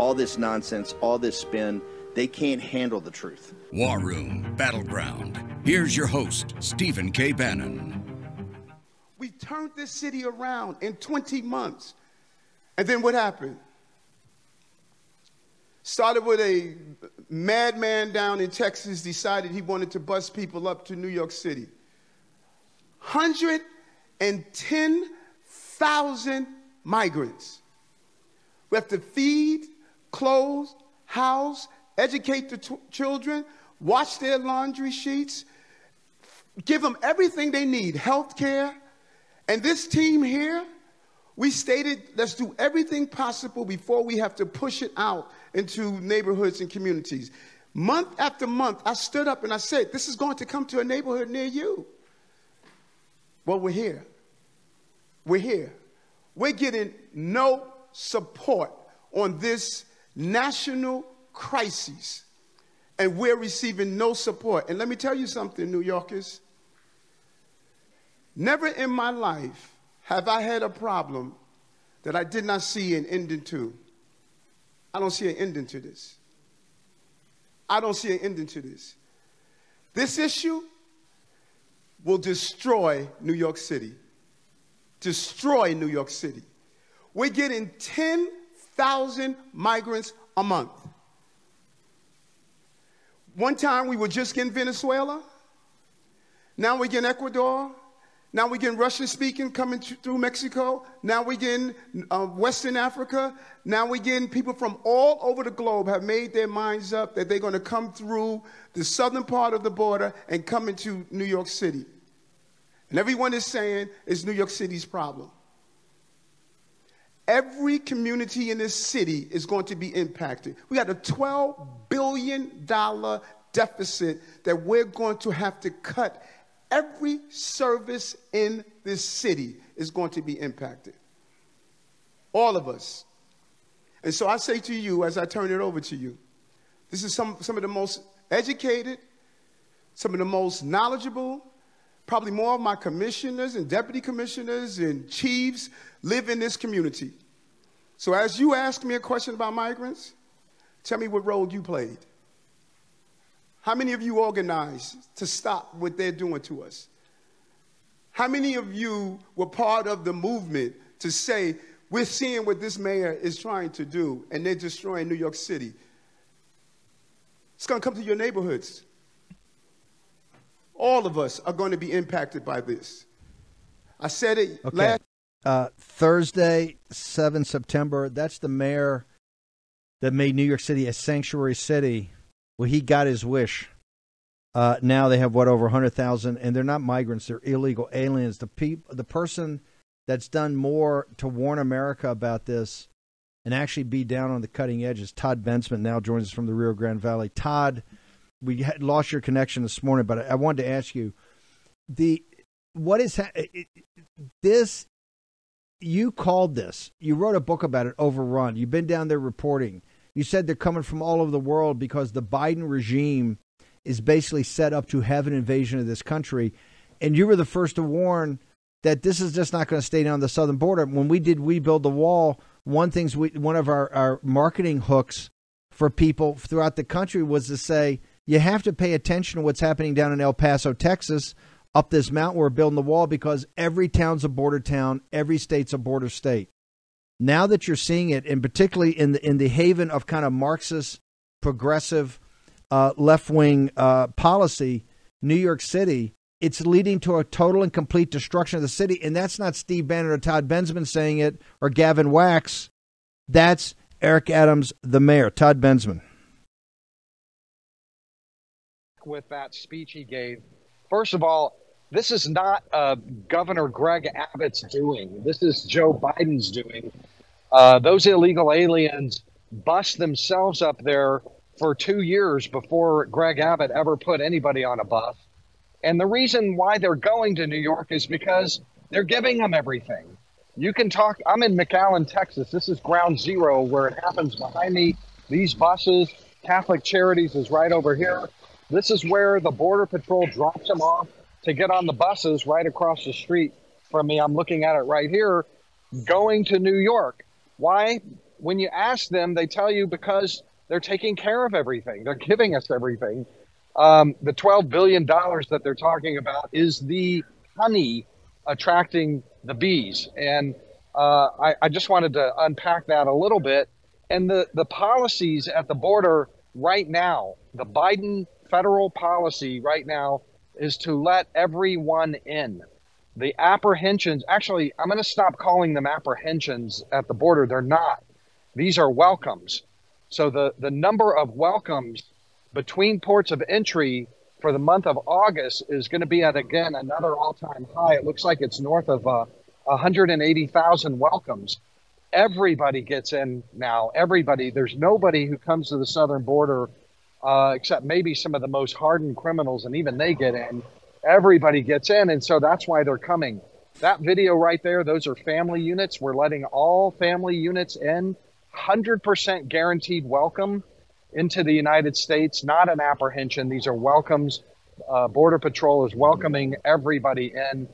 All this nonsense, all this spin, they can't handle the truth. War Room Battleground. Here's your host, Stephen K. Bannon. We turned this city around in 20 months. And then what happened? Started with a madman down in Texas decided he wanted to bus people up to New York City. 110,000 migrants. We have to feed, clothe, house, educate the t- children, wash their laundry sheets, give them everything they need health care. And this team here, we stated let's do everything possible before we have to push it out into neighborhoods and communities. Month after month, I stood up and I said, This is going to come to a neighborhood near you. Well, we're here. We're here. We're getting no support on this national crises, and we're receiving no support. And let me tell you something, New Yorkers. Never in my life have I had a problem that I did not see an ending to. I don't see an ending to this. I don't see an ending to this. This issue will destroy New York City. Destroy New York City. We're getting 10,000 migrants a month. One time we were just in Venezuela. Now we're getting Ecuador. Now we're getting Russian speaking coming through Mexico. Now we're getting uh, Western Africa. Now we're getting people from all over the globe have made their minds up that they're going to come through the southern part of the border and come into New York City. And everyone is saying it's New York City's problem. Every community in this city is going to be impacted. We got a $12 billion deficit that we're going to have to cut every service in this city is going to be impacted. All of us. And so I say to you, as I turn it over to you, this is some, some of the most educated, some of the most knowledgeable, probably more of my commissioners and deputy commissioners and chiefs live in this community. So as you ask me a question about migrants, tell me what role you played. How many of you organized to stop what they're doing to us? How many of you were part of the movement to say, we're seeing what this mayor is trying to do, and they're destroying New York City? It's to come to your neighborhoods. All of us are going to be impacted by this. I said it okay. last. Uh, Thursday, 7 September, that's the mayor that made New York City a sanctuary city well, he got his wish. Uh, now they have what over 100,000, and they're not migrants; they're illegal aliens. The peop- the person that's done more to warn America about this and actually be down on the cutting edge is Todd Bensman. Now joins us from the Rio Grande Valley. Todd, we had lost your connection this morning, but I, I wanted to ask you the what is ha- it, this? You called this. You wrote a book about it. Overrun. You've been down there reporting. You said they're coming from all over the world because the Biden regime is basically set up to have an invasion of this country. And you were the first to warn that this is just not going to stay down the southern border. When we did We Build the Wall, one things we, one of our, our marketing hooks for people throughout the country was to say, you have to pay attention to what's happening down in El Paso, Texas, up this mountain we're building the wall because every town's a border town, every state's a border state now that you're seeing it, and particularly in the in the haven of kind of Marxist, progressive, uh, left wing uh, policy, New York City, it's leading to a total and complete destruction of the city. And that's not Steve Bannon or Todd Bensman saying it or Gavin Wax. That's Eric Adams, the mayor, Todd Bensman. With that speech he gave, first of all, this is not uh, Governor Greg Abbott's doing. This is Joe Biden's doing. Uh, those illegal aliens bust themselves up there for two years before Greg Abbott ever put anybody on a bus. And the reason why they're going to New York is because they're giving them everything. You can talk. I'm in McAllen, Texas. This is ground zero where it happens behind me. These buses, Catholic Charities is right over here. This is where the Border Patrol drops them off to get on the buses right across the street from me. I'm looking at it right here, going to New York. Why? When you ask them, they tell you because they're taking care of everything. They're giving us everything. Um, the $12 billion that they're talking about is the honey attracting the bees. And uh, I, I just wanted to unpack that a little bit. And the, the policies at the border right now, the Biden federal policy right now is to let everyone in. The apprehensions, actually, I'm going to stop calling them apprehensions at the border. They're not. These are welcomes. So the, the number of welcomes between ports of entry for the month of August is going to be at again another all-time high. It looks like it's north of uh, 180,000 welcomes. Everybody gets in now. Everybody. There's nobody who comes to the southern border uh, except maybe some of the most hardened criminals, and even they get in. Everybody gets in, and so that's why they're coming. That video right there, those are family units. We're letting all family units in, 100% guaranteed welcome into the United States, not an apprehension. These are welcomes. Uh, Border Patrol is welcoming everybody in,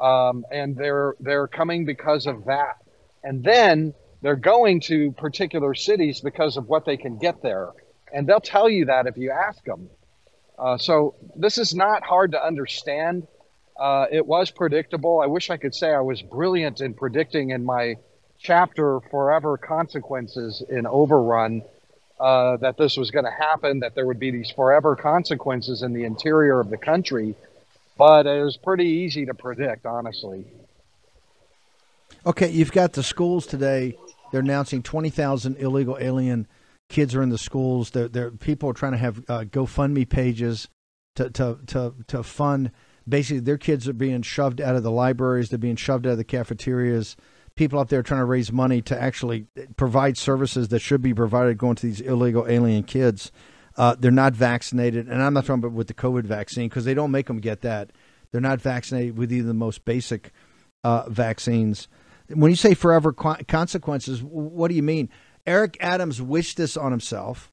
um, and they're they're coming because of that. And then they're going to particular cities because of what they can get there, and they'll tell you that if you ask them. Uh, so this is not hard to understand. Uh, it was predictable. I wish I could say I was brilliant in predicting in my chapter "Forever Consequences" in Overrun uh, that this was going to happen, that there would be these forever consequences in the interior of the country. But it was pretty easy to predict, honestly. Okay, you've got the schools today. They're announcing 20,000 illegal alien kids are in the schools. They're, people are trying to have uh, GoFundMe pages to, to, to, to fund. Basically, their kids are being shoved out of the libraries. They're being shoved out of the cafeterias people out there trying to raise money to actually provide services that should be provided going to these illegal alien kids. Uh, they're not vaccinated, and I'm not talking about with the COVID vaccine because they don't make them get that. They're not vaccinated with even the most basic uh, vaccines. When you say forever consequences, what do you mean? Eric Adams wished this on himself.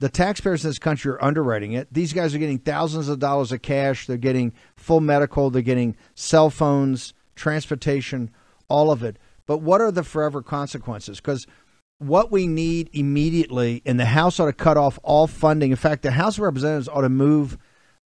The taxpayers in this country are underwriting it. These guys are getting thousands of dollars of cash. They're getting full medical. They're getting cell phones, transportation, all of it. But what are the forever consequences? Because what we need immediately, and the House ought to cut off all funding. In fact, the House of Representatives ought to move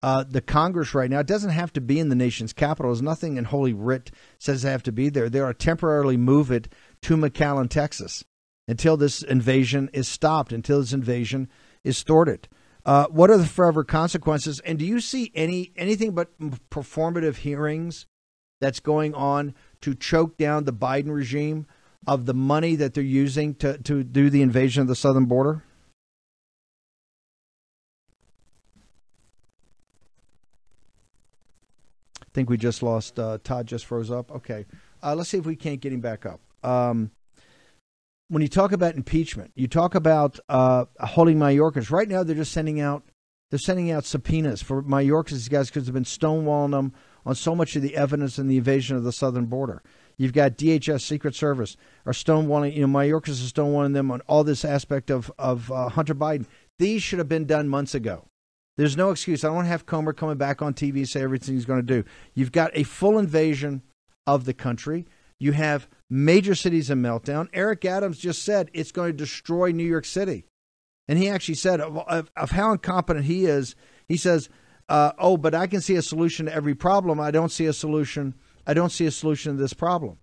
uh, the Congress right now. It doesn't have to be in the nation's capital. There's nothing in Holy Writ says they have to be there. They ought to temporarily move it to McAllen, Texas, until this invasion is stopped, until this invasion is thwarted. Uh, what are the forever consequences? And do you see any anything but performative hearings that's going on to choke down the Biden regime of the money that they're using to, to do the invasion of the southern border? I think we just lost uh, Todd. Just froze up. Okay, uh, let's see if we can't get him back up. Um, when you talk about impeachment, you talk about uh, holding Mayorkas. Right now, they're just sending out they're sending out subpoenas for Mayorkas. These guys because they've been stonewalling them on so much of the evidence in the invasion of the southern border. You've got DHS, Secret Service, are stonewalling, you know, Mayorkas is stonewalling them on all this aspect of, of uh, Hunter Biden. These should have been done months ago. There's no excuse. I don't have Comer coming back on TV and say everything he's going to do. You've got a full invasion of the country. You have major cities in meltdown. Eric Adams just said it's going to destroy New York City. And he actually said of, of, of how incompetent he is, he says uh, oh, but I can see a solution to every problem. I don't see a solution. I don't see a solution to this problem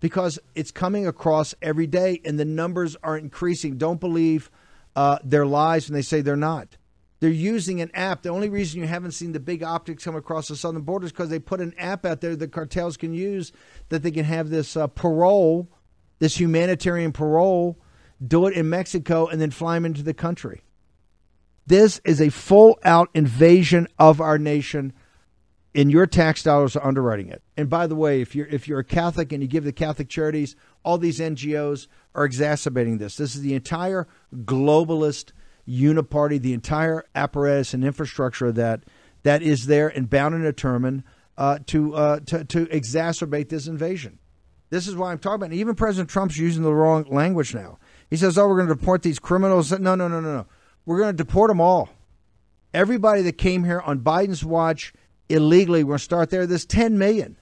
because it's coming across every day and the numbers are increasing. Don't believe uh, their lies when they say they're not. They're using an app. The only reason you haven't seen the big optics come across the southern border is because they put an app out there that cartels can use that they can have this uh, parole, this humanitarian parole, do it in Mexico, and then fly them into the country. This is a full out invasion of our nation, and your tax dollars are underwriting it. And by the way, if you're if you're a Catholic and you give the Catholic charities, all these NGOs are exacerbating this. This is the entire globalist uniparty, the entire apparatus and infrastructure that that is there and bound and determined uh, to, uh, to to exacerbate this invasion. This is why I'm talking about. It. Even President Trump's using the wrong language now. He says, "Oh, we're going to deport these criminals." No, no, no, no, no. We're going to deport them all. Everybody that came here on Biden's watch illegally, we're going to start there. There's 10 million.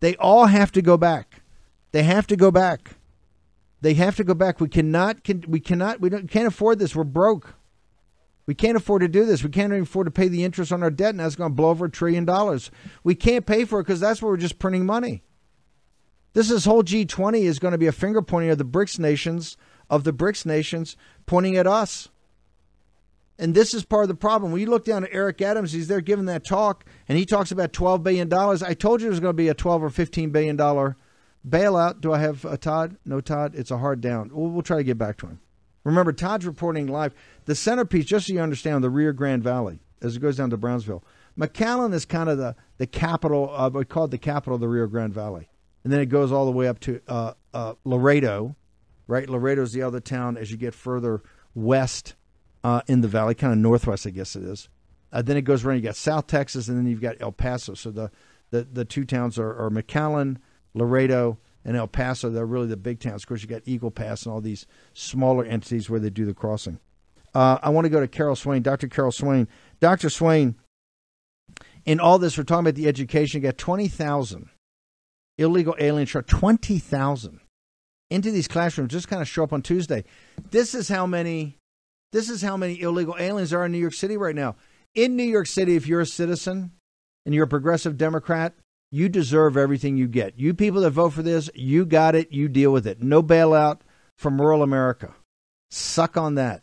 They all have to go back. They have to go back. They have to go back. We cannot. Can, we cannot. We don't, can't afford this. We're broke. We can't afford to do this. We can't even afford to pay the interest on our debt, and that's going to blow over a trillion dollars. We can't pay for it because that's where we're just printing money. This is whole G20 is going to be a finger pointing of the BRICS nations of the BRICS nations pointing at us. And this is part of the problem. When you look down at Eric Adams, he's there giving that talk, and he talks about $12 billion. I told you it was going to be a 12 or $15 billion bailout. Do I have a Todd? No, Todd. It's a hard down. We'll, we'll try to get back to him. Remember, Todd's reporting live. The centerpiece, just so you understand, the Rio Grande Valley, as it goes down to Brownsville. McAllen is kind of the, the capital, uh, we call it the capital of the Rio Grande Valley. And then it goes all the way up to uh, uh, Laredo, right? Laredo's the other town as you get further west uh, in the valley, kind of northwest, I guess it is. Uh, then it goes around. You got South Texas, and then you've got El Paso. So the the, the two towns are, are McAllen, Laredo, and El Paso. They're really the big towns. Of course, you got Eagle Pass and all these smaller entities where they do the crossing. Uh, I want to go to Carol Swain, Dr. Carol Swain. Dr. Swain, in all this, we're talking about the education. You got 20,000 illegal aliens, 20,000 into these classrooms just kind of show up on Tuesday. This is how many this is how many illegal aliens are in New York City right now. In New York City, if you're a citizen and you're a progressive Democrat, you deserve everything you get. You people that vote for this, you got it, you deal with it. No bailout from rural America. Suck on that.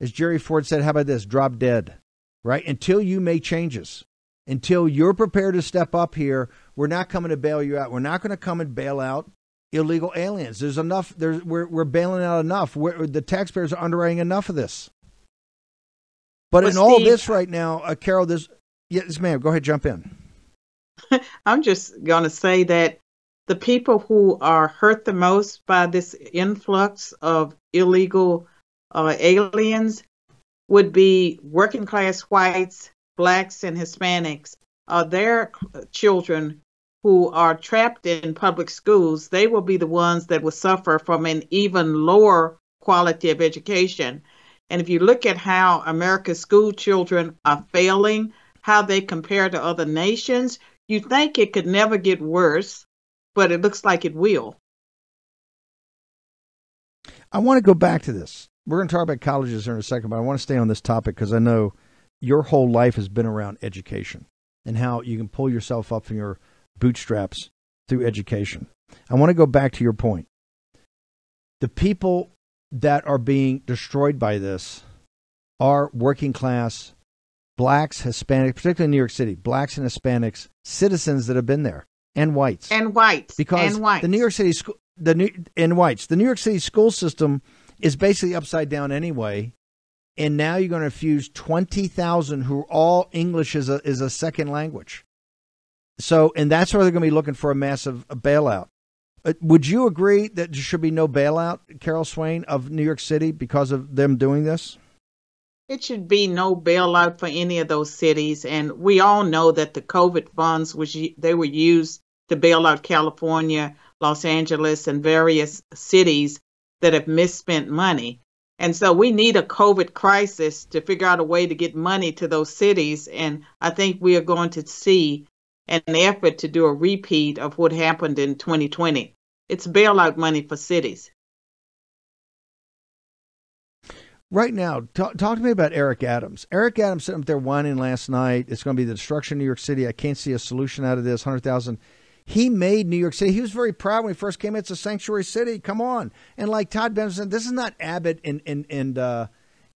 As Jerry Ford said, how about this? Drop dead, right? Until you make changes, until you're prepared to step up here, we're not coming to bail you out. We're not going to come and bail out illegal aliens. There's enough. There's we're we're bailing out enough. We're, the taxpayers are underwriting enough of this. But well, in Steve, all this right now, uh, Carol, this yes, ma'am. Go ahead, jump in. I'm just going to say that the people who are hurt the most by this influx of illegal uh, aliens would be working class whites, blacks, and Hispanics. Uh, their children who are trapped in public schools, they will be the ones that will suffer from an even lower quality of education. And if you look at how America's school children are failing, how they compare to other nations, you think it could never get worse, but it looks like it will. I want to go back to this. We're going to talk about colleges here in a second, but I want to stay on this topic because I know your whole life has been around education and how you can pull yourself up from your bootstraps through education. I want to go back to your point. The people that are being destroyed by this are working class blacks, Hispanics, particularly in New York City, blacks and Hispanics, citizens that have been there, and whites, and whites, because and whites. the New York City school, the new and whites, the New York City school system is basically upside down anyway. And now you're going to twenty thousand who all English is a is a second language. So, and that's where they're going to be looking for a massive bailout. Uh, would you agree that there should be no bailout, Carol Swain, of New York City because of them doing this? It should be no bailout for any of those cities, and we all know that the COVID funds was they were used to bail out California, Los Angeles, and various cities that have misspent money. And so we need a COVID crisis to figure out a way to get money to those cities. And I think we are going to see an effort to do a repeat of what happened in 2020. It's bailout money for cities. Right now, talk, talk to me about Eric Adams. Eric Adams sitting up there whining last night. It's going to be the destruction of New York City. I can't see a solution out of this. Hundred thousand. He made New York City. He was very proud when he first came. It's a sanctuary city. Come on. And like Todd Bensman, this is not Abbott and and and uh,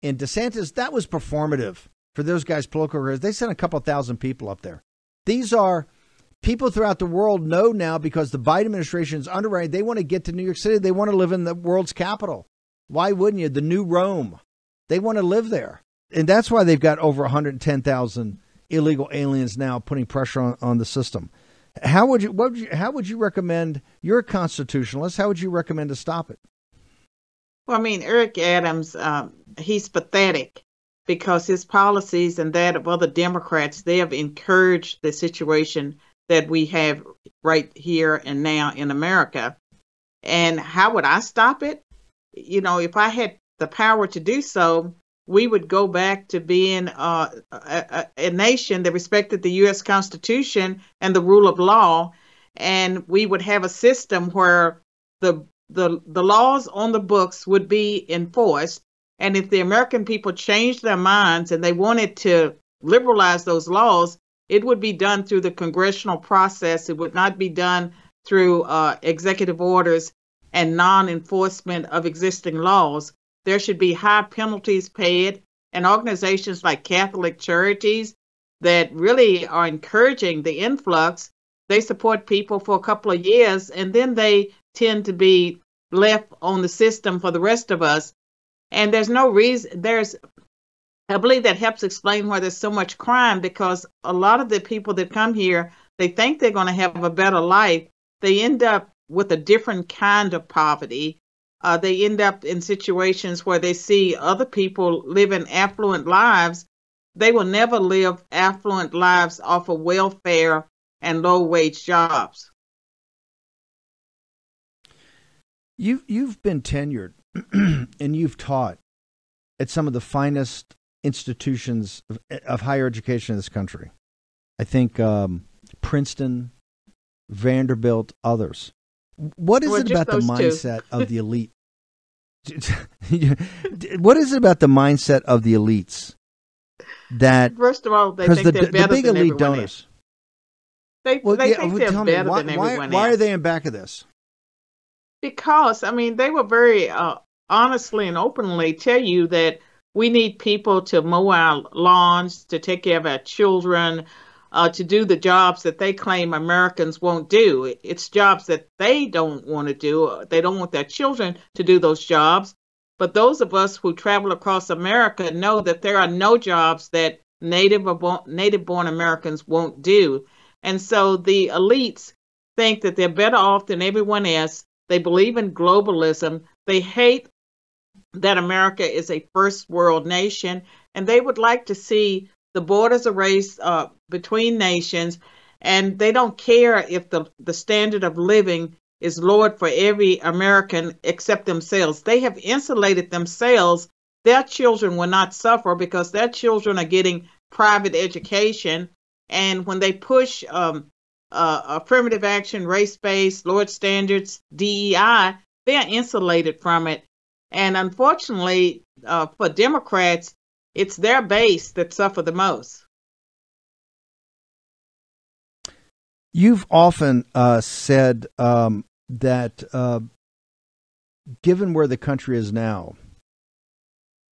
and DeSantis. That was performative for those guys' political careers. They sent a couple thousand people up there. These are people throughout the world know now because the Biden administration is underwriting. They want to get to New York City. They want to live in the world's capital. Why wouldn't you? The new Rome. They want to live there. And that's why they've got over 110,000 illegal aliens now putting pressure on, on the system. How would you, what would you, how would you recommend, you're a constitutionalist, how would you recommend to stop it? Well, I mean, Eric Adams, um, he's pathetic because his policies and that of other Democrats, they have encouraged the situation that we have right here and now in America. And how would I stop it? You know, if I had the power to do so, we would go back to being uh, a, a, nation that respected the U.S. Constitution and the rule of law, and we would have a system where the the the laws on the books would be enforced. And if the American people changed their minds and they wanted to liberalize those laws, it would be done through the congressional process. It would not be done through uh, executive orders and non enforcement of existing laws. There should be high penalties paid, and organizations like Catholic Charities that really are encouraging the influx, they support people for a couple of years and then they tend to be left on the system for the rest of us. And there's no reason, there's I believe that helps explain why there's so much crime because a lot of the people that come here, they think they're going to have a better life. They end up with a different kind of poverty. Uh, they end up in situations where they see other people living affluent lives. They will never live affluent lives off of welfare and low wage jobs. You've you've been tenured and you've taught at some of the finest institutions of, of higher education in this country. I think um, Princeton, Vanderbilt, others. What is well, it about the mindset of the elite? what is it about the mindset of the elites that? First of all, they think the, they're better the big than elite donors. Else. They, well, they yeah, think they're better me, why, than everyone why, why are they in back of this? Because I mean, they will very uh, honestly and openly tell you that we need people to mow our lawns, to take care of our children, uh, to do the jobs that they claim Americans won't do. It's jobs that they don't want to do. They don't want their children to do those jobs. But those of us who travel across America know that there are no jobs that native native born Americans won't do. And so the elites think that they're better off than everyone else. They believe in globalism. They hate that America is a first world nation, and they would like to see the borders erased uh, between nations, and they don't care if the, the standard of living is lowered for every American except themselves. They have insulated themselves. Their children will not suffer because their children are getting private education. And when they push um, uh, affirmative action, race based, lowered standards, DEI, they're insulated from it. And unfortunately, uh, for Democrats, it's their base that suffer the most. You've often uh, said um, that uh, given where the country is now,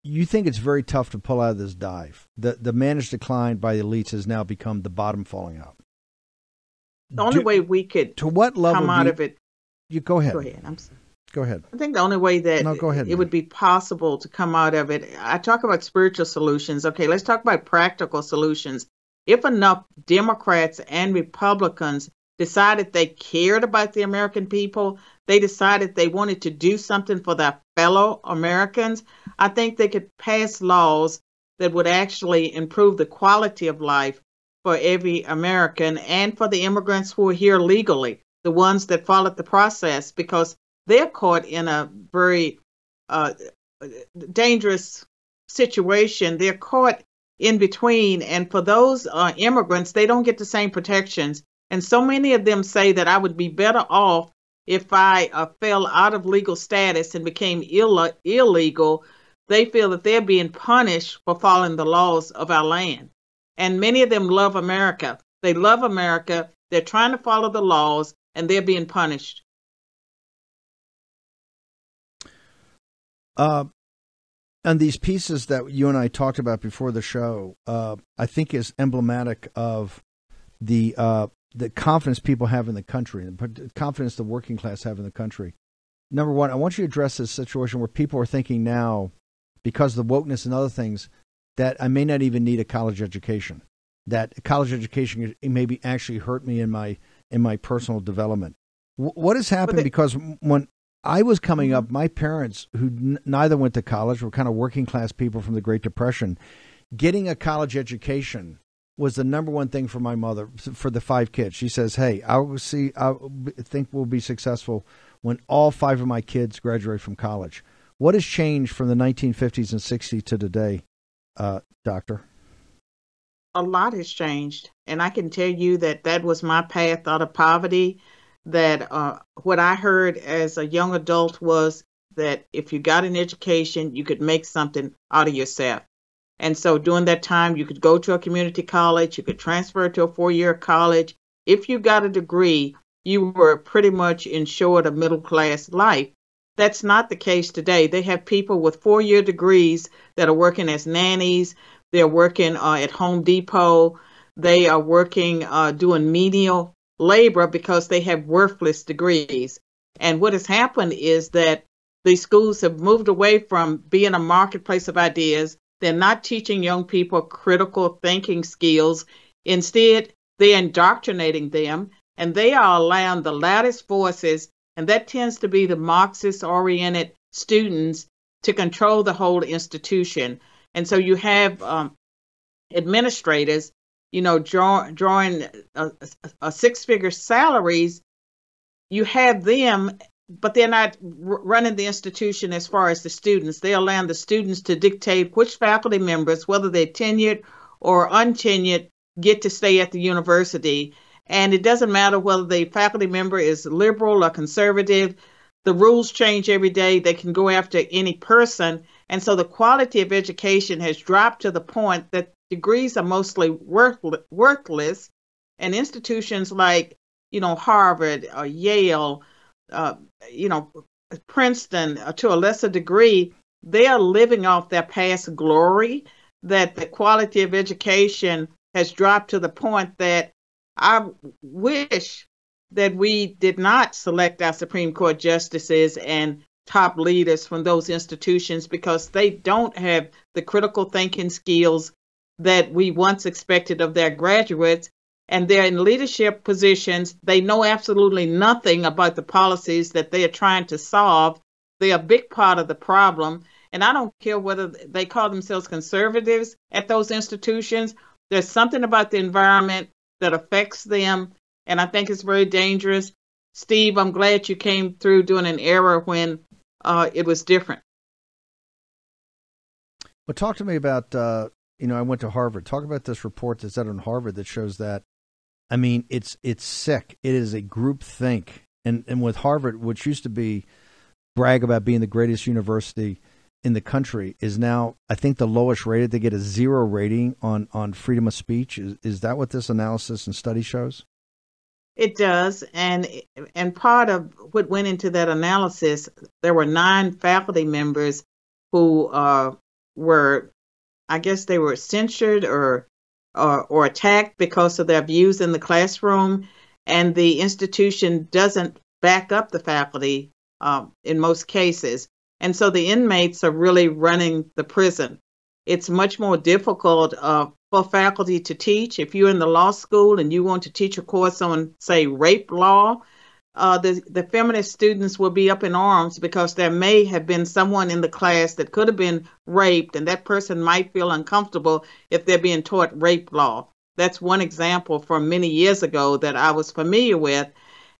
you think it's very tough to pull out of this dive. The the managed decline by the elites has now become the bottom falling out. The only Do, way we could to what level come out you, of it. You go ahead. Go ahead. I'm sorry. Go ahead. I think the only way that no, go ahead, it would be possible to come out of it, I talk about spiritual solutions. Okay, let's talk about practical solutions. If enough Democrats and Republicans decided they cared about the American people, they decided they wanted to do something for their fellow Americans, I think they could pass laws that would actually improve the quality of life for every American and for the immigrants who are here legally, the ones that followed the process, because they're caught in a very uh, dangerous situation. They're caught in between, and for those uh, immigrants, they don't get the same protections. And so many of them say that I would be better off if I uh, fell out of legal status and became Ill- illegal. They feel that they're being punished for following the laws of our land. And many of them love America. They love America. They're trying to follow the laws, and they're being punished. Uh, and these pieces that you and I talked about before the show, uh, I think is emblematic of the uh, the confidence people have in the country, the confidence the working class have in the country. Number one, I want you to address this situation where people are thinking now, because of the wokeness and other things, that I may not even need a college education. That college education maybe actually hurt me in my in my personal development. W- what has happened? They, because when I was coming up, my parents, who n- neither went to college, were kind of working class people from the Great Depression, getting a college education was the number one thing for my mother for the five kids. She says, "Hey, I will see. I think we'll be successful when all five of my kids graduate from college." What has changed from the 1950s and 60s to today, uh, Doctor? A lot has changed, and I can tell you that that was my path out of poverty. That uh, what I heard as a young adult was that if you got an education, you could make something out of yourself. And so during that time, you could go to a community college, you could transfer to a four year college. If you got a degree, you were pretty much ensured a middle class life. That's not the case today. They have people with four year degrees that are working as nannies, they're working uh, at Home Depot, they are working uh, doing menial labor because they have worthless degrees. And what has happened is that these schools have moved away from being a marketplace of ideas they're not teaching young people critical thinking skills. Instead, they're indoctrinating them and they are allowing the loudest voices, and that tends to be the Marxist oriented students, to control the whole institution. And so you have um, administrators, you know, draw, drawing a, a, six figure salaries. You have them but they're not running the institution as far as the students. They're allowing the students to dictate which faculty members, whether they're tenured or untenured, get to stay at the university. And it doesn't matter whether the faculty member is liberal or conservative. The rules change every day. They can go after any person. And so the quality of education has dropped to the point that degrees are mostly worthless. And institutions like, you know, Harvard or Yale, uh, you know, Princeton uh, to a lesser degree, they are living off their past glory, that the quality of education has dropped to the point that I wish that we did not select our Supreme Court justices and top leaders from those institutions because they don't have the critical thinking skills that we once expected of their graduates and they're in leadership positions. They know absolutely nothing about the policies that they are trying to solve. They're a big part of the problem. And I don't care whether they call themselves conservatives at those institutions. There's something about the environment that affects them. And I think it's very dangerous. Steve, I'm glad you came through during an era when uh, it was different. Well, talk to me about, uh, you know, I went to Harvard. Talk about this report that's out on Harvard that shows that I mean, it's it's sick. It is a group think, and and with Harvard, which used to be brag about being the greatest university in the country, is now I think the lowest rated. They get a zero rating on on freedom of speech. Is is that what this analysis and study shows? It does, and and part of what went into that analysis, there were nine faculty members who uh, were, I guess they were censured or or, or attacked because of their views in the classroom, and the institution doesn't back up the faculty um, in most cases. And so the inmates are really running the prison. It's much more difficult uh, for faculty to teach. If you're in the law school and you want to teach a course on, say, rape law, uh, the, the feminist students will be up in arms because there may have been someone in the class that could have been raped, and that person might feel uncomfortable if they're being taught rape law. That's one example from many years ago that I was familiar with.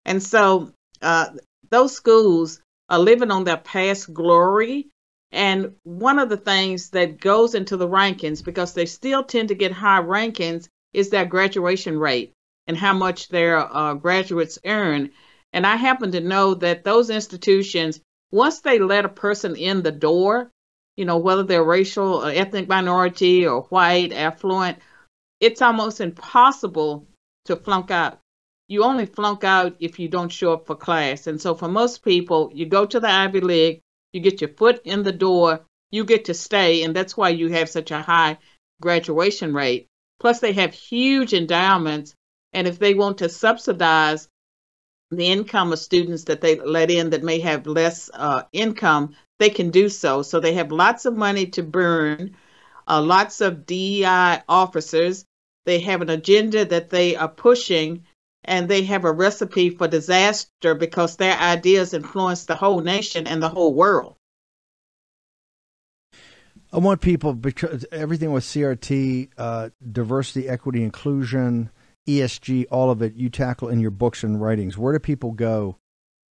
And so uh, those schools are living on their past glory. And one of the things that goes into the rankings, because they still tend to get high rankings, is their graduation rate and how much their uh, graduates earn. And I happen to know that those institutions, once they let a person in the door, you know, whether they're racial or ethnic minority or white, affluent, it's almost impossible to flunk out. You only flunk out if you don't show up for class. And so for most people, you go to the Ivy League, you get your foot in the door, you get to stay, and that's why you have such a high graduation rate. Plus, they have huge endowments, and if they want to subsidize the income of students that they let in that may have less uh, income, they can do so. So they have lots of money to burn, uh, lots of DEI officers. They have an agenda that they are pushing and they have a recipe for disaster because their ideas influence the whole nation and the whole world. I want people because everything with CRT, uh, diversity, equity, inclusion, ESG, all of it you tackle in your books and writings. Where do people go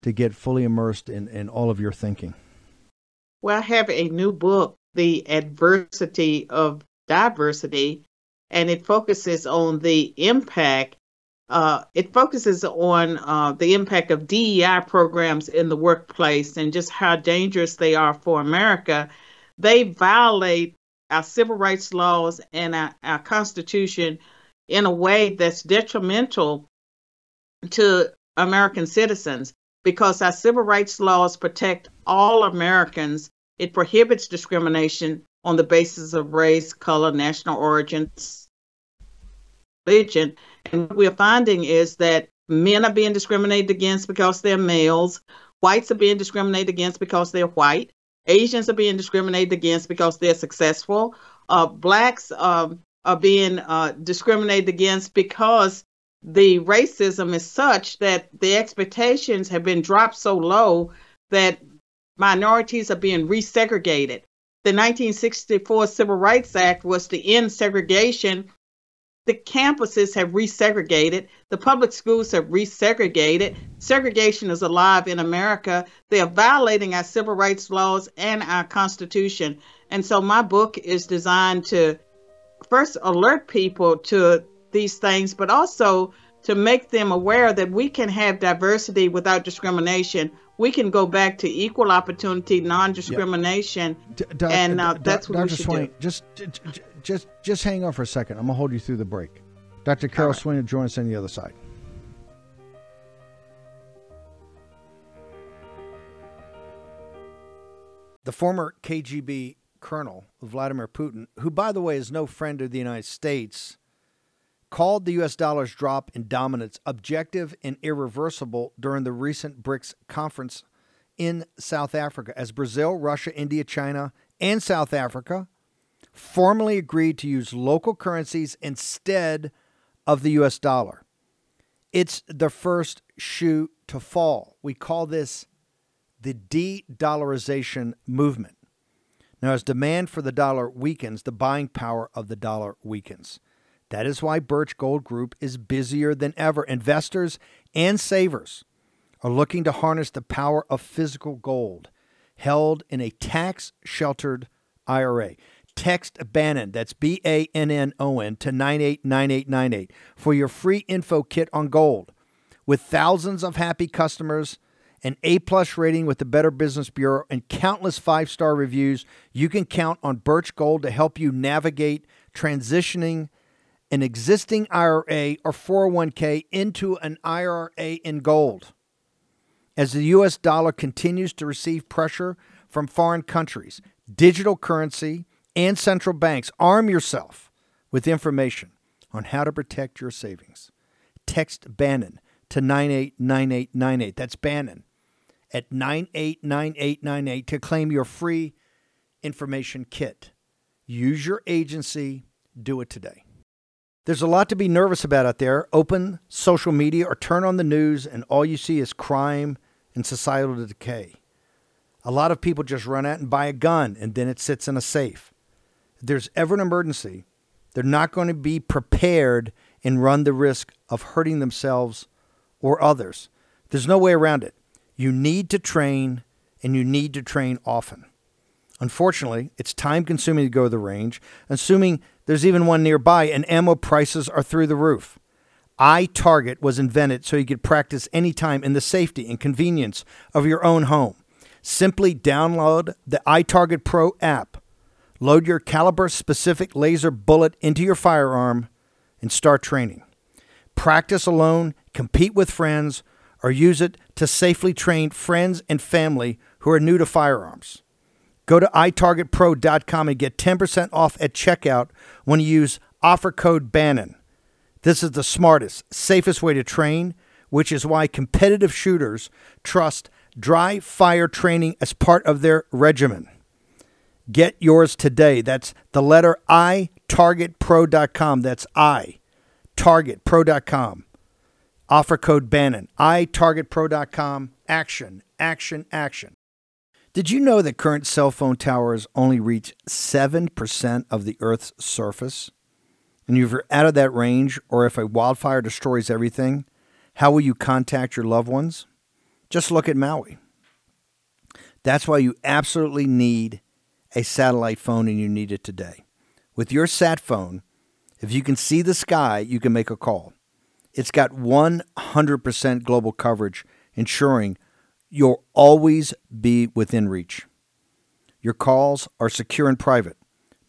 to get fully immersed in, in all of your thinking? Well, I have a new book, The Adversity of Diversity, and it focuses on the impact. Uh, it focuses on uh, the impact of DEI programs in the workplace and just how dangerous they are for America. They violate our civil rights laws and our, our Constitution in a way that's detrimental to American citizens because our civil rights laws protect all Americans. It prohibits discrimination on the basis of race, color, national origin, religion. And what we're finding is that men are being discriminated against because they're males, whites are being discriminated against because they're white, Asians are being discriminated against because they're successful, uh, blacks um, are being uh, discriminated against because the racism is such that the expectations have been dropped so low that minorities are being resegregated. The 1964 Civil Rights Act was to end segregation. The campuses have resegregated. The public schools have resegregated. Segregation is alive in America. They are violating our civil rights laws and our Constitution. And so my book is designed to first alert people to these things, but also to make them aware that we can have diversity without discrimination. We can go back to equal opportunity, non-discrimination, yep. D- and uh, that's what Dr. we should Swain, do. Just, just, just hang on for a second. I'm gonna hold you through the break. Dr. Carol right. Swain will join us on the other side. The former KGB colonel Vladimir Putin, who, by the way, is no friend of the United States, called the U.S. dollar's drop in dominance objective and irreversible during the recent BRICS conference in South Africa as Brazil, Russia, India, China, and South Africa formally agreed to use local currencies instead of the U.S. dollar. It's the first shoe to fall. We call this the de dollarization movement. Now, as demand for the dollar weakens, the buying power of the dollar weakens. That is why Birch Gold Group is busier than ever. Investors and savers are looking to harness the power of physical gold held in a tax sheltered IRA. Text Bannon, that's B A N N O N, to 989898 for your free info kit on gold. With thousands of happy customers, an A plus rating with the Better Business Bureau, and countless five star reviews, you can count on Birch Gold to help you navigate transitioning an existing IRA or 401k into an IRA in gold. As the US dollar continues to receive pressure from foreign countries, digital currency, and central banks, arm yourself with information on how to protect your savings. Text Bannon to 989898. That's Bannon at 989898 to claim your free information kit. Use your agency, do it today. There's a lot to be nervous about out there. Open social media or turn on the news, and all you see is crime and societal decay. A lot of people just run out and buy a gun, and then it sits in a safe. If there's ever an emergency, they're not going to be prepared and run the risk of hurting themselves or others. There's no way around it. You need to train, and you need to train often. Unfortunately, it's time consuming to go to the range, assuming there's even one nearby, and ammo prices are through the roof. iTarget was invented so you could practice anytime in the safety and convenience of your own home. Simply download the iTarget Pro app, load your caliber specific laser bullet into your firearm, and start training. Practice alone, compete with friends, or use it to safely train friends and family who are new to firearms. Go to itargetpro.com and get 10% off at checkout when you use offer code Bannon. This is the smartest, safest way to train, which is why competitive shooters trust dry fire training as part of their regimen. Get yours today. That's the letter I, targetpro.com. That's I, targetpro.com. Offer code Bannon. iTargetPro.com. Action, action, action. Did you know that current cell phone towers only reach 7% of the Earth's surface? And if you're out of that range, or if a wildfire destroys everything, how will you contact your loved ones? Just look at Maui. That's why you absolutely need a satellite phone and you need it today. With your sat phone, if you can see the sky, you can make a call. It's got 100% global coverage, ensuring you'll always be within reach. Your calls are secure and private.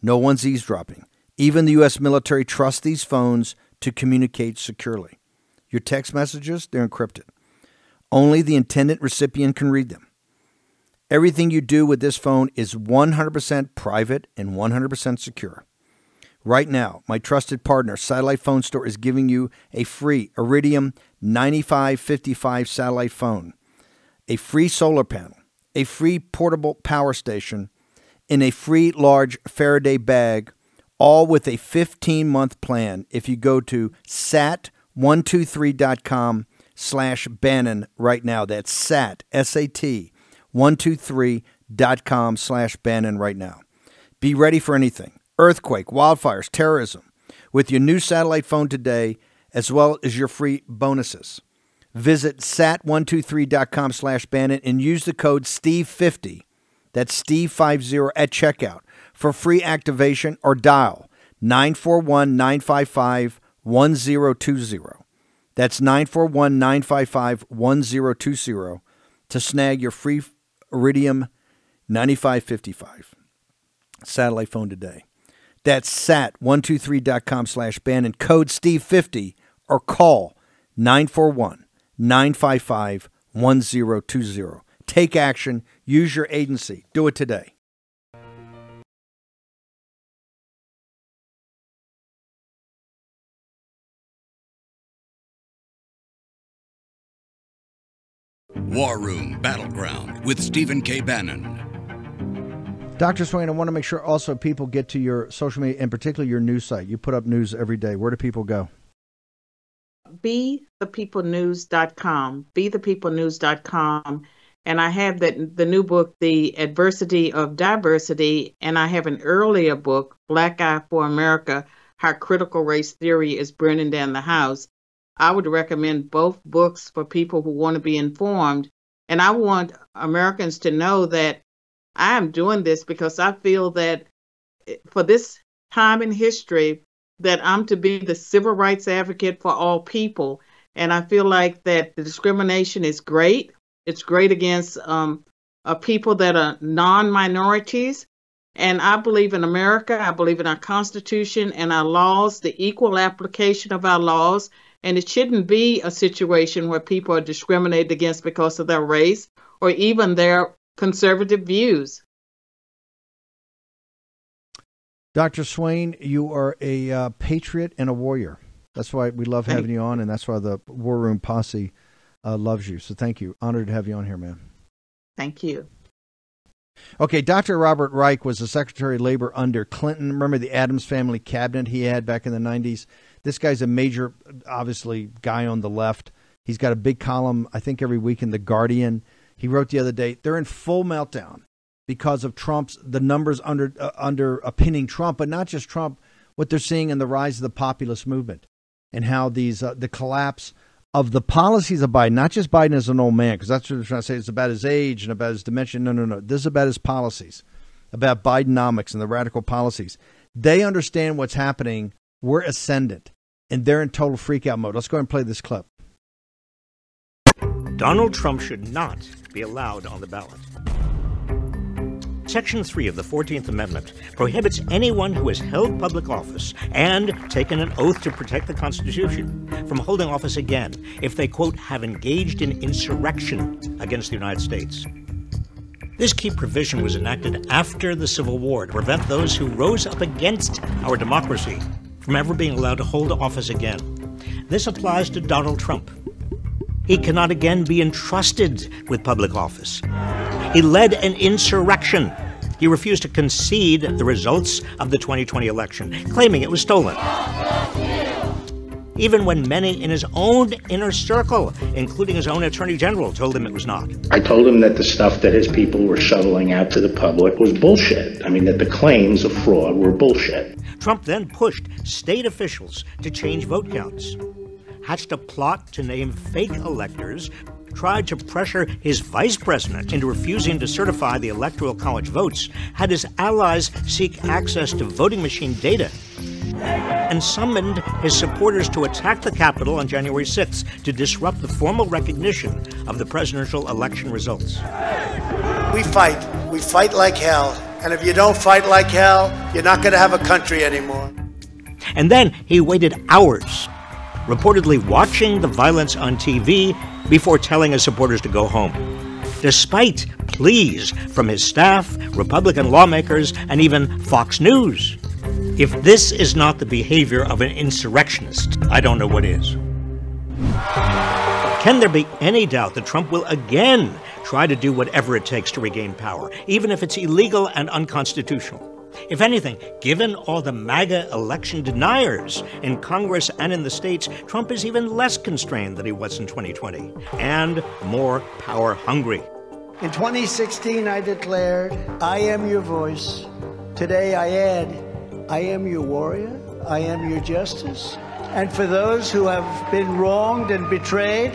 No one's eavesdropping. Even the U.S. military trusts these phones to communicate securely. Your text messages, they're encrypted. Only the intended recipient can read them. Everything you do with this phone is 100% private and 100% secure. Right now, my trusted partner, Satellite Phone Store, is giving you a free Iridium 9555 satellite phone a free solar panel, a free portable power station, and a free large Faraday bag, all with a 15 month plan if you go to sat123.com slash Bannon right now. That's sat, S-A-T, 123.com slash Bannon right now. Be ready for anything. Earthquake, wildfires, terrorism. With your new satellite phone today, as well as your free bonuses. Visit sat123.com slash Bannon and use the code STEVE50, that's Steve50 at checkout for free activation or dial 941 955 1020. That's 941 955 1020 to snag your free Iridium 9555 satellite phone today. That's sat123.com slash Bannon, code STEVE50 or call 941 955 1020. Take action. Use your agency. Do it today. War Room Battleground with Stephen K. Bannon. Dr. Swain, I want to make sure also people get to your social media, and particularly your news site. You put up news every day. Where do people go? bethepeoplenews.com, bethepeoplenews.com. And I have that the new book, The Adversity of Diversity, and I have an earlier book, Black Eye for America, How Critical Race Theory is Burning Down the House. I would recommend both books for people who want to be informed. And I want Americans to know that I am doing this because I feel that for this time in history, that I'm to be the civil rights advocate for all people. And I feel like that the discrimination is great. It's great against um, uh, people that are non minorities. And I believe in America. I believe in our Constitution and our laws, the equal application of our laws. And it shouldn't be a situation where people are discriminated against because of their race or even their conservative views. Dr. Swain, you are a uh, patriot and a warrior. That's why we love having you on, and that's why the War Room Posse uh, loves you. So thank you. Honored to have you on here, man. Thank you. Okay, Dr. Robert Reich was the Secretary of Labor under Clinton. Remember the Addams family cabinet he had back in the 90s? This guy's a major, obviously, guy on the left. He's got a big column, I think, every week in The Guardian. He wrote the other day, they're in full meltdown because of Trump's the numbers under uh, under pinning Trump, but not just Trump. What they're seeing in the rise of the populist movement and how these uh, the collapse of the policies of Biden, not just Biden as an old man, because that's what they're trying to say. It's about his age and about his dimension. No, no, no. This is about his policies, about Bidenomics and the radical policies. They understand what's happening. We're ascendant, and they're in total freakout mode. Let's go and play this clip. Donald Trump should not be allowed on the ballot. Section 3 of the 14th Amendment prohibits anyone who has held public office and taken an oath to protect the Constitution from holding office again if they, quote, have engaged in insurrection against the United States. This key provision was enacted after the Civil War to prevent those who rose up against our democracy from ever being allowed to hold office again. This applies to Donald Trump. He cannot again be entrusted with public office. He led an insurrection he refused to concede the results of the 2020 election, claiming it was stolen. even when many in his own inner circle, including his own attorney general, told him it was not. I told him that the stuff that his people were shoveling out to the public was bullshit. I mean, that the claims of fraud were bullshit. Trump then pushed state officials to change vote counts, hatched a plot to name fake electors, tried to pressure his vice president into refusing to certify the Electoral College votes, had his allies seek access to voting machine data, and summoned his supporters to attack the Capitol on January 6th to disrupt the formal recognition of the presidential election results. We fight. We fight like hell. And if you don't fight like hell, you're not going to have a country anymore. And then he waited hours, reportedly watching the violence on TV before telling his supporters to go home. Despite pleas from his staff, Republican lawmakers, and even Fox News. If this is not the behavior of an insurrectionist, I don't know what is. Can there be any doubt that Trump will again try to do whatever it takes to regain power, even if it's illegal and unconstitutional? If anything, given all the MAGA election deniers in Congress and in the states, Trump is even less constrained than he was in 2020 and more power hungry. In 2016, I declared, I am your voice. Today, I add, I am your warrior. I am your justice. And for those who have been wronged and betrayed,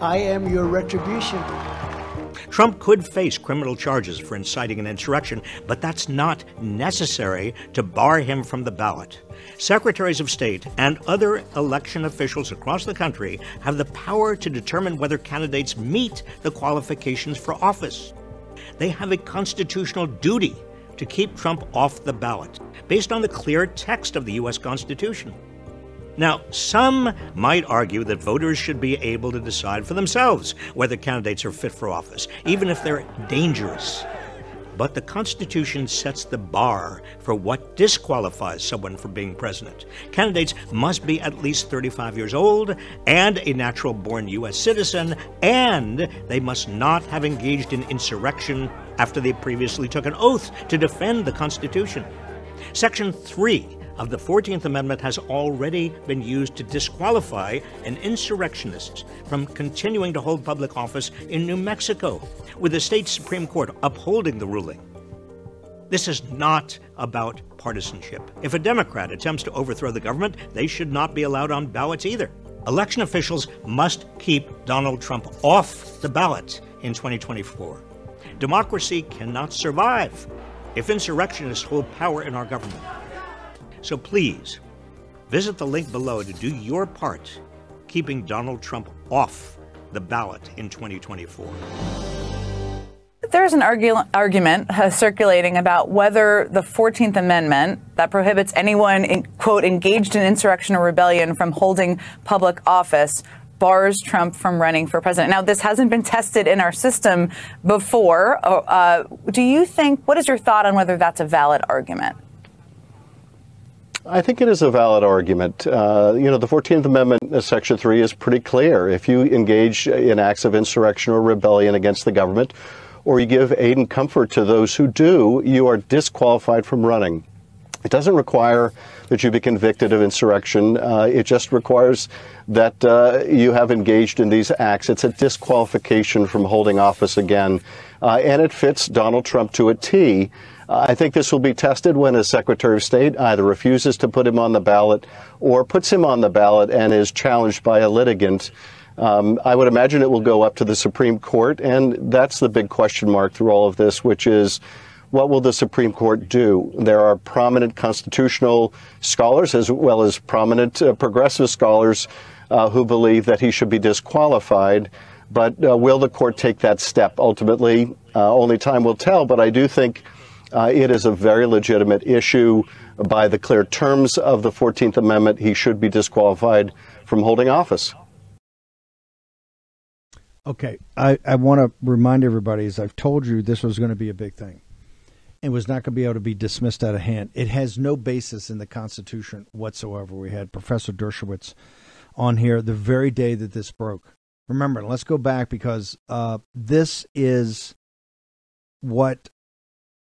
I am your retribution. Trump could face criminal charges for inciting an insurrection, but that's not necessary to bar him from the ballot. Secretaries of State and other election officials across the country have the power to determine whether candidates meet the qualifications for office. They have a constitutional duty to keep Trump off the ballot, based on the clear text of the U.S. Constitution. Now, some might argue that voters should be able to decide for themselves whether candidates are fit for office, even if they're dangerous. But the Constitution sets the bar for what disqualifies someone from being president. Candidates must be at least 35 years old and a natural born U.S. citizen, and they must not have engaged in insurrection after they previously took an oath to defend the Constitution. Section 3 of the 14th Amendment has already been used to disqualify an insurrectionist from continuing to hold public office in New Mexico, with the state Supreme Court upholding the ruling. This is not about partisanship. If a Democrat attempts to overthrow the government, they should not be allowed on ballots either. Election officials must keep Donald Trump off the ballot in 2024. Democracy cannot survive if insurrectionists hold power in our government. So please, visit the link below to do your part keeping Donald Trump off the ballot in 2024. There's an argu- argument uh, circulating about whether the 14th Amendment that prohibits anyone, in, quote, engaged in insurrection or rebellion from holding public office bars Trump from running for president. Now, this hasn't been tested in our system before. Uh, do you think, what is your thought on whether that's a valid argument? I think it is a valid argument. Uh, you know, the 14th Amendment, uh, Section 3, is pretty clear. If you engage in acts of insurrection or rebellion against the government, or you give aid and comfort to those who do, you are disqualified from running. It doesn't require that you be convicted of insurrection. Uh, it just requires that uh, you have engaged in these acts. It's a disqualification from holding office again. Uh, and it fits Donald Trump to a T. I think this will be tested when a Secretary of State either refuses to put him on the ballot or puts him on the ballot and is challenged by a litigant. Um, I would imagine it will go up to the Supreme Court, and that's the big question mark through all of this, which is what will the Supreme Court do? There are prominent constitutional scholars as well as prominent uh, progressive scholars uh, who believe that he should be disqualified. But uh, will the court take that step ultimately? Uh, only time will tell. But I do think uh, it is a very legitimate issue. By the clear terms of the 14th Amendment, he should be disqualified from holding office. Okay, I, I want to remind everybody, as I've told you, this was going to be a big thing. It was not going to be able to be dismissed out of hand. It has no basis in the Constitution whatsoever. We had Professor Dershowitz on here the very day that this broke. Remember, let's go back because uh, this is what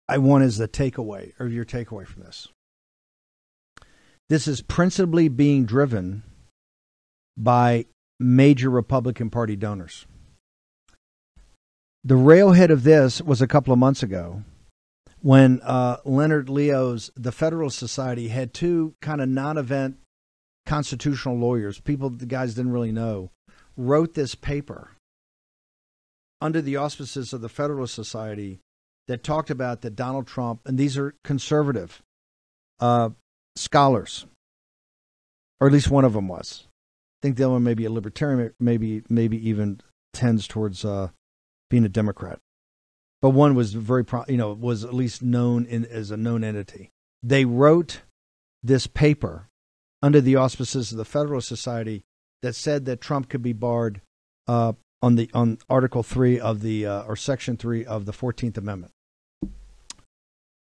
I want as the takeaway or your takeaway from this. This is principally being driven by major Republican Party donors. The railhead of this was a couple of months ago when uh, Leonard Leo's The Federalist Society had two kind of non event constitutional lawyers, people the guys didn't really know, wrote this paper under the auspices of the Federalist Society that talked about that Donald Trump, and these are conservative uh, scholars, or at least one of them was. I think the other one may be a libertarian, maybe maybe even tends towards uh, being a Democrat. But one was very, pro- you know, was at least known in, as a known entity. They wrote this paper under the auspices of the Federalist Society that said that Trump could be barred uh, on the on Article Three of the uh, or Section Three of the Fourteenth Amendment.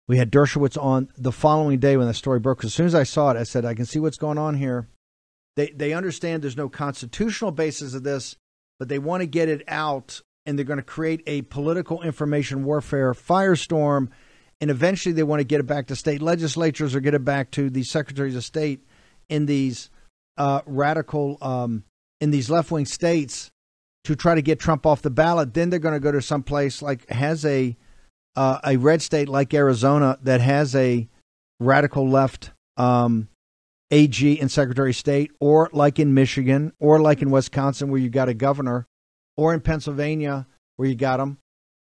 We had Dershowitz on the following day when the story broke. As soon as I saw it, I said, "I can see what's going on here." They they understand there's no constitutional basis of this, but they want to get it out, and they're going to create a political information warfare firestorm, and eventually they want to get it back to state legislatures or get it back to the secretaries of state in these uh, radical um, in these left wing states to try to get Trump off the ballot. Then they're going to go to some place like has a uh, a red state like Arizona that has a radical left um, AG and Secretary of State, or like in Michigan, or like in Wisconsin where you got a governor, or in Pennsylvania where you got them,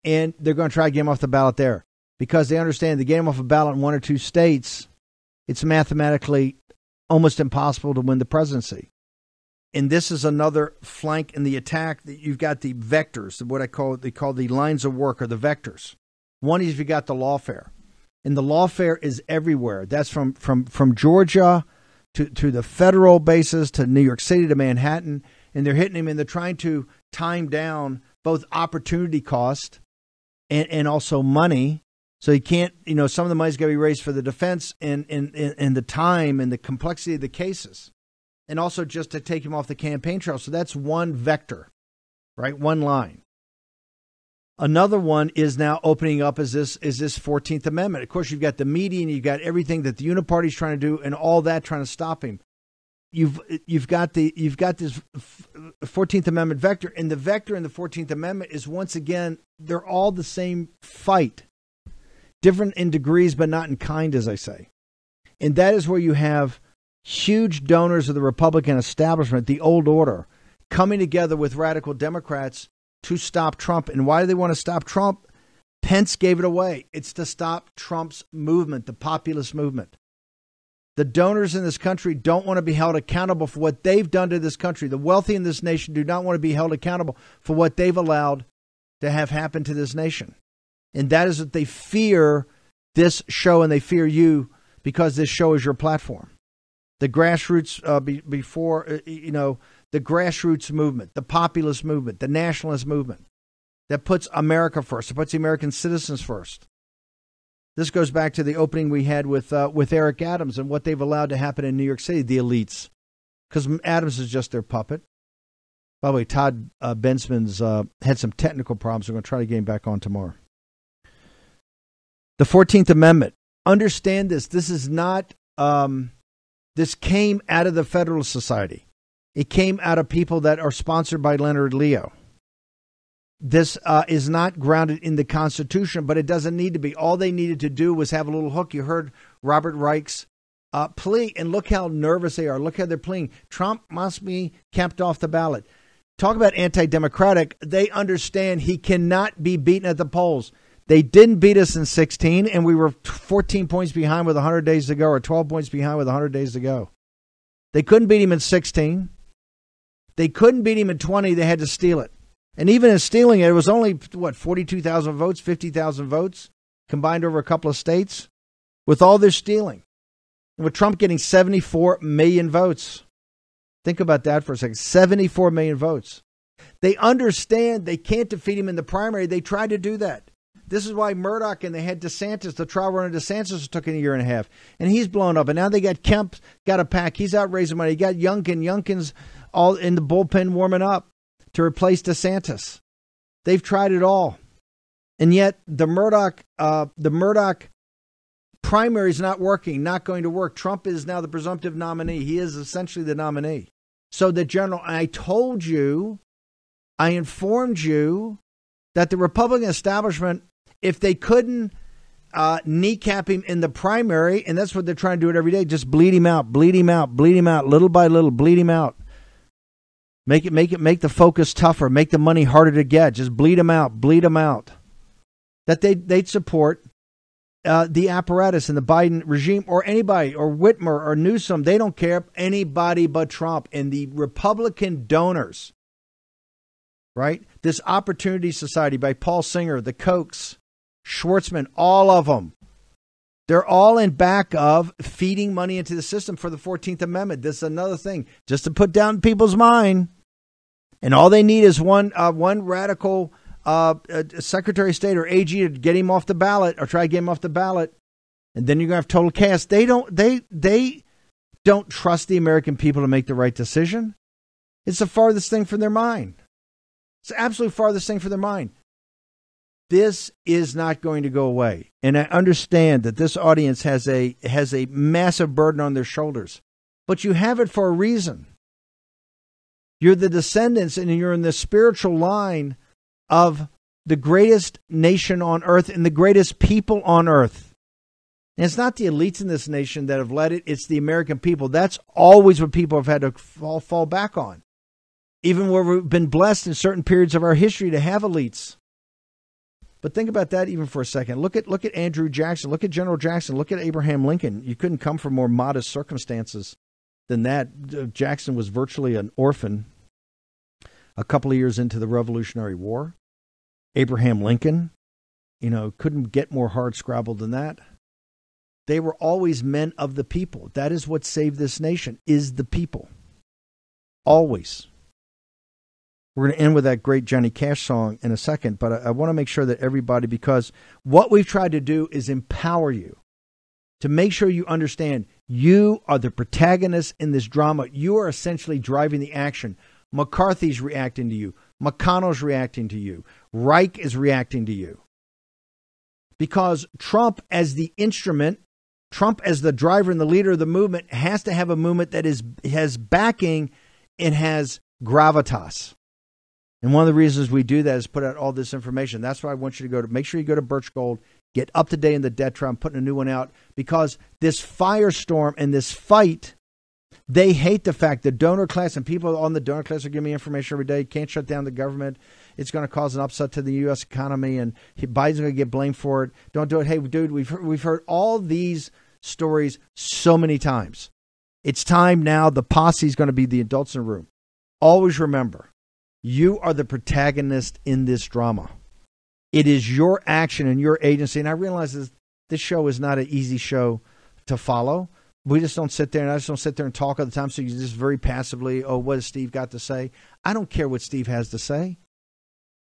and they're going to try to get him off the ballot there because they understand get him off a ballot in one or two states, it's mathematically almost impossible to win the presidency. And this is another flank in the attack that you've got the vectors, what I call they call the lines of work or the vectors. One is you got the lawfare. And the lawfare is everywhere. That's from from from Georgia to, to the federal bases to New York City to Manhattan. And they're hitting him and they're trying to time down both opportunity cost and, and also money. So you can't, you know, some of the money's got to be raised for the defense and, and, and the time and the complexity of the cases and also just to take him off the campaign trail. So that's one vector, right? One line. Another one is now opening up is this is this 14th Amendment. Of course, you've got the media and you've got everything that the Uniparty's trying to do and all that trying to stop him. You've you've got the you've got this 14th Amendment vector, and the vector in the 14th Amendment is once again they're all the same fight, different in degrees but not in kind, as I say, and that is where you have huge donors of the Republican establishment, the old order, coming together with radical Democrats to stop Trump. And why do they want to stop Trump? Pence gave it away. It's to stop Trump's movement, the populist movement. The donors in this country don't want to be held accountable for what they've done to this country. The wealthy in this nation do not want to be held accountable for what they've allowed to have happen to this nation. And that is that they fear this show and they fear you because this show is your platform the grassroots uh, be, before uh, you know the grassroots movement, the populist movement, the nationalist movement that puts America first, that puts the American citizens first. This goes back to the opening we had with uh, with Eric Adams and what they've allowed to happen in New York City, the elites, because Adams is just their puppet. By the way, Todd uh, Bensman's uh, had some technical problems. We're going to try to get him back on tomorrow. The Fourteenth Amendment. Understand this. This is not. Um, this came out of the Federalist Society. It came out of people that are sponsored by Leonard Leo. This uh, is not grounded in the Constitution, but it doesn't need to be. All they needed to do was have a little hook. You heard Robert Reich's uh, plea, and look how nervous they are. Look how they're pleading. Trump must be kept off the ballot. Talk about anti democratic. They understand he cannot be beaten at the polls. They didn't beat us in 16, and we were 14 points behind with 100 days to go, or 12 points behind with 100 days to go. They couldn't beat him in 16. They couldn't beat him in 20. They had to steal it. And even in stealing it, it was only, what, 42,000 votes, 50,000 votes combined over a couple of states with all this stealing. And with Trump getting 74 million votes. Think about that for a second 74 million votes. They understand they can't defeat him in the primary. They tried to do that. This is why Murdoch and they had DeSantis, the trial runner DeSantis took in a year and a half, and he's blown up. And now they got Kemp, got a PAC. He's out raising money. You got Youngkin, Youngkin's all in the bullpen warming up to replace DeSantis. They've tried it all, and yet the Murdoch, uh, the Murdoch primary is not working, not going to work. Trump is now the presumptive nominee. He is essentially the nominee. So the general, I told you, I informed you that the Republican establishment, if they couldn't uh, kneecap him in the primary, and that's what they're trying to do it every day, just bleed him out, bleed him out, bleed him out, little by little, bleed him out. Make it, make it, make the focus tougher, make the money harder to get. Just bleed them out, bleed them out. That they they'd support uh, the apparatus in the Biden regime or anybody or Whitmer or Newsom. They don't care anybody but Trump and the Republican donors. Right, this Opportunity Society by Paul Singer, the Kochs, Schwarzman, all of them. They're all in back of feeding money into the system for the 14th Amendment. This is another thing, just to put down people's mind. And all they need is one uh, one radical uh, uh, Secretary of State or AG to get him off the ballot or try to get him off the ballot, and then you're gonna have total chaos. They don't they they don't trust the American people to make the right decision. It's the farthest thing from their mind. It's the absolute farthest thing from their mind. This is not going to go away. And I understand that this audience has a has a massive burden on their shoulders. But you have it for a reason. You're the descendants and you're in the spiritual line of the greatest nation on earth and the greatest people on earth. And it's not the elites in this nation that have led it, it's the American people. That's always what people have had to fall, fall back on. Even where we've been blessed in certain periods of our history to have elites. But think about that even for a second. Look at look at Andrew Jackson. Look at General Jackson. Look at Abraham Lincoln. You couldn't come from more modest circumstances than that. Uh, Jackson was virtually an orphan a couple of years into the Revolutionary War. Abraham Lincoln, you know, couldn't get more hard scrabble than that. They were always men of the people. That is what saved this nation is the people. Always. We're going to end with that great Johnny Cash song in a second, but I, I want to make sure that everybody, because what we've tried to do is empower you to make sure you understand you are the protagonist in this drama. You are essentially driving the action. McCarthy's reacting to you. McConnell's reacting to you. Reich is reacting to you. Because Trump, as the instrument, Trump as the driver and the leader of the movement, has to have a movement that is has backing and has gravitas. And one of the reasons we do that is put out all this information. That's why I want you to go to make sure you go to Birch Gold, get up to date in the debt trap. I'm putting a new one out because this firestorm and this fight, they hate the fact that donor class and people on the donor class are giving me information every day. Can't shut down the government. It's going to cause an upset to the U.S. economy, and Biden's going to get blamed for it. Don't do it. Hey, dude, we've heard, we've heard all these stories so many times. It's time now. The posse is going to be the adults in the room. Always remember you are the protagonist in this drama. It is your action and your agency. And I realize this, this show is not an easy show to follow. We just don't sit there and I just don't sit there and talk all the time. So you just very passively, oh, what has Steve got to say? I don't care what Steve has to say.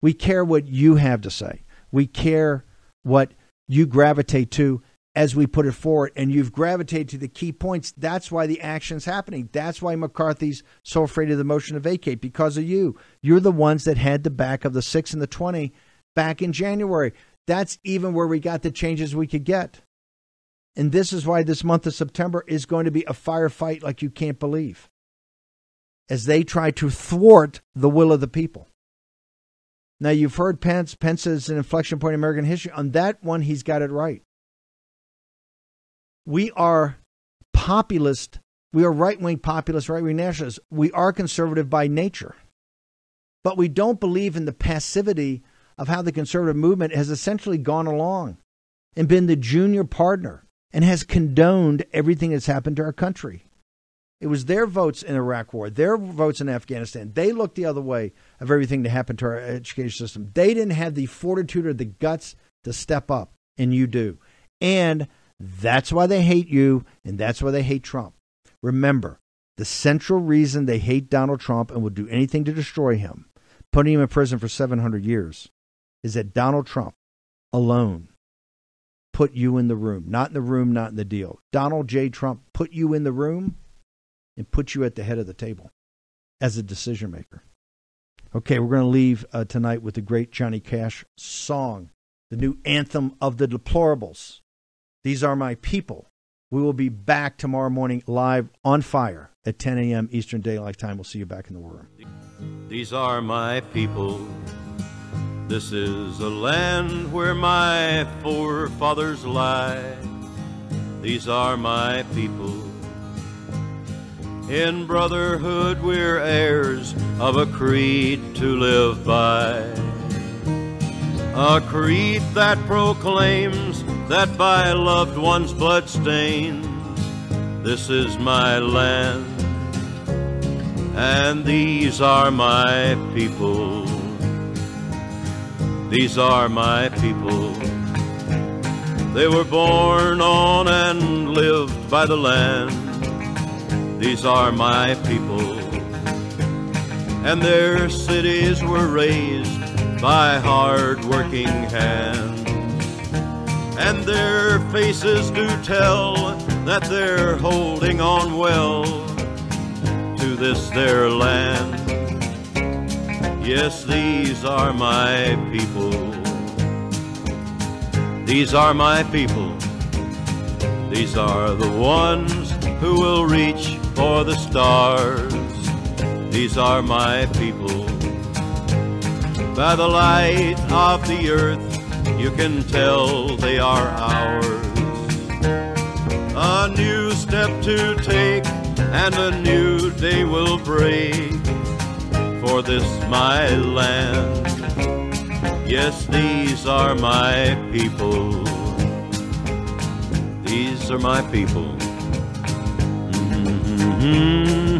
We care what you have to say. We care what you gravitate to as we put it forward, and you've gravitated to the key points. That's why the action's happening. That's why McCarthy's so afraid of the motion to vacate because of you. You're the ones that had the back of the six and the 20 back in January. That's even where we got the changes we could get. And this is why this month of September is going to be a firefight like you can't believe as they try to thwart the will of the people. Now, you've heard Pence. Pence is an inflection point in American history. On that one, he's got it right we are populist. We are right wing populist, right wing nationalists. We are conservative by nature. But we don't believe in the passivity of how the conservative movement has essentially gone along and been the junior partner and has condoned everything that's happened to our country. It was their votes in Iraq War, their votes in Afghanistan. They looked the other way of everything that happened to our education system. They didn't have the fortitude or the guts to step up, and you do. And that's why they hate you, and that's why they hate Trump. Remember, the central reason they hate Donald Trump and will do anything to destroy him, putting him in prison for 700 years, is that Donald Trump alone put you in the room. Not in the room, not in the deal. Donald J. Trump put you in the room and put you at the head of the table as a decision maker. Okay, we're going to leave uh, tonight with the great Johnny Cash song, the new anthem of the deplorables. These are my people. We will be back tomorrow morning live on fire at 10 a.m. Eastern Daylight Time. We'll see you back in the war room. These are my people. This is a land where my forefathers lie. These are my people. In brotherhood, we're heirs of a creed to live by. A creed that proclaims that by loved ones' blood stains, this is my land, and these are my people. These are my people. They were born on and lived by the land. These are my people. And their cities were raised by hard working hands. And their faces do tell that they're holding on well to this their land. Yes, these are my people. These are my people. These are the ones who will reach for the stars. These are my people. By the light of the earth, you can tell they are ours. A new step to take, and a new day will break for this my land. Yes, these are my people. These are my people. Mm-hmm.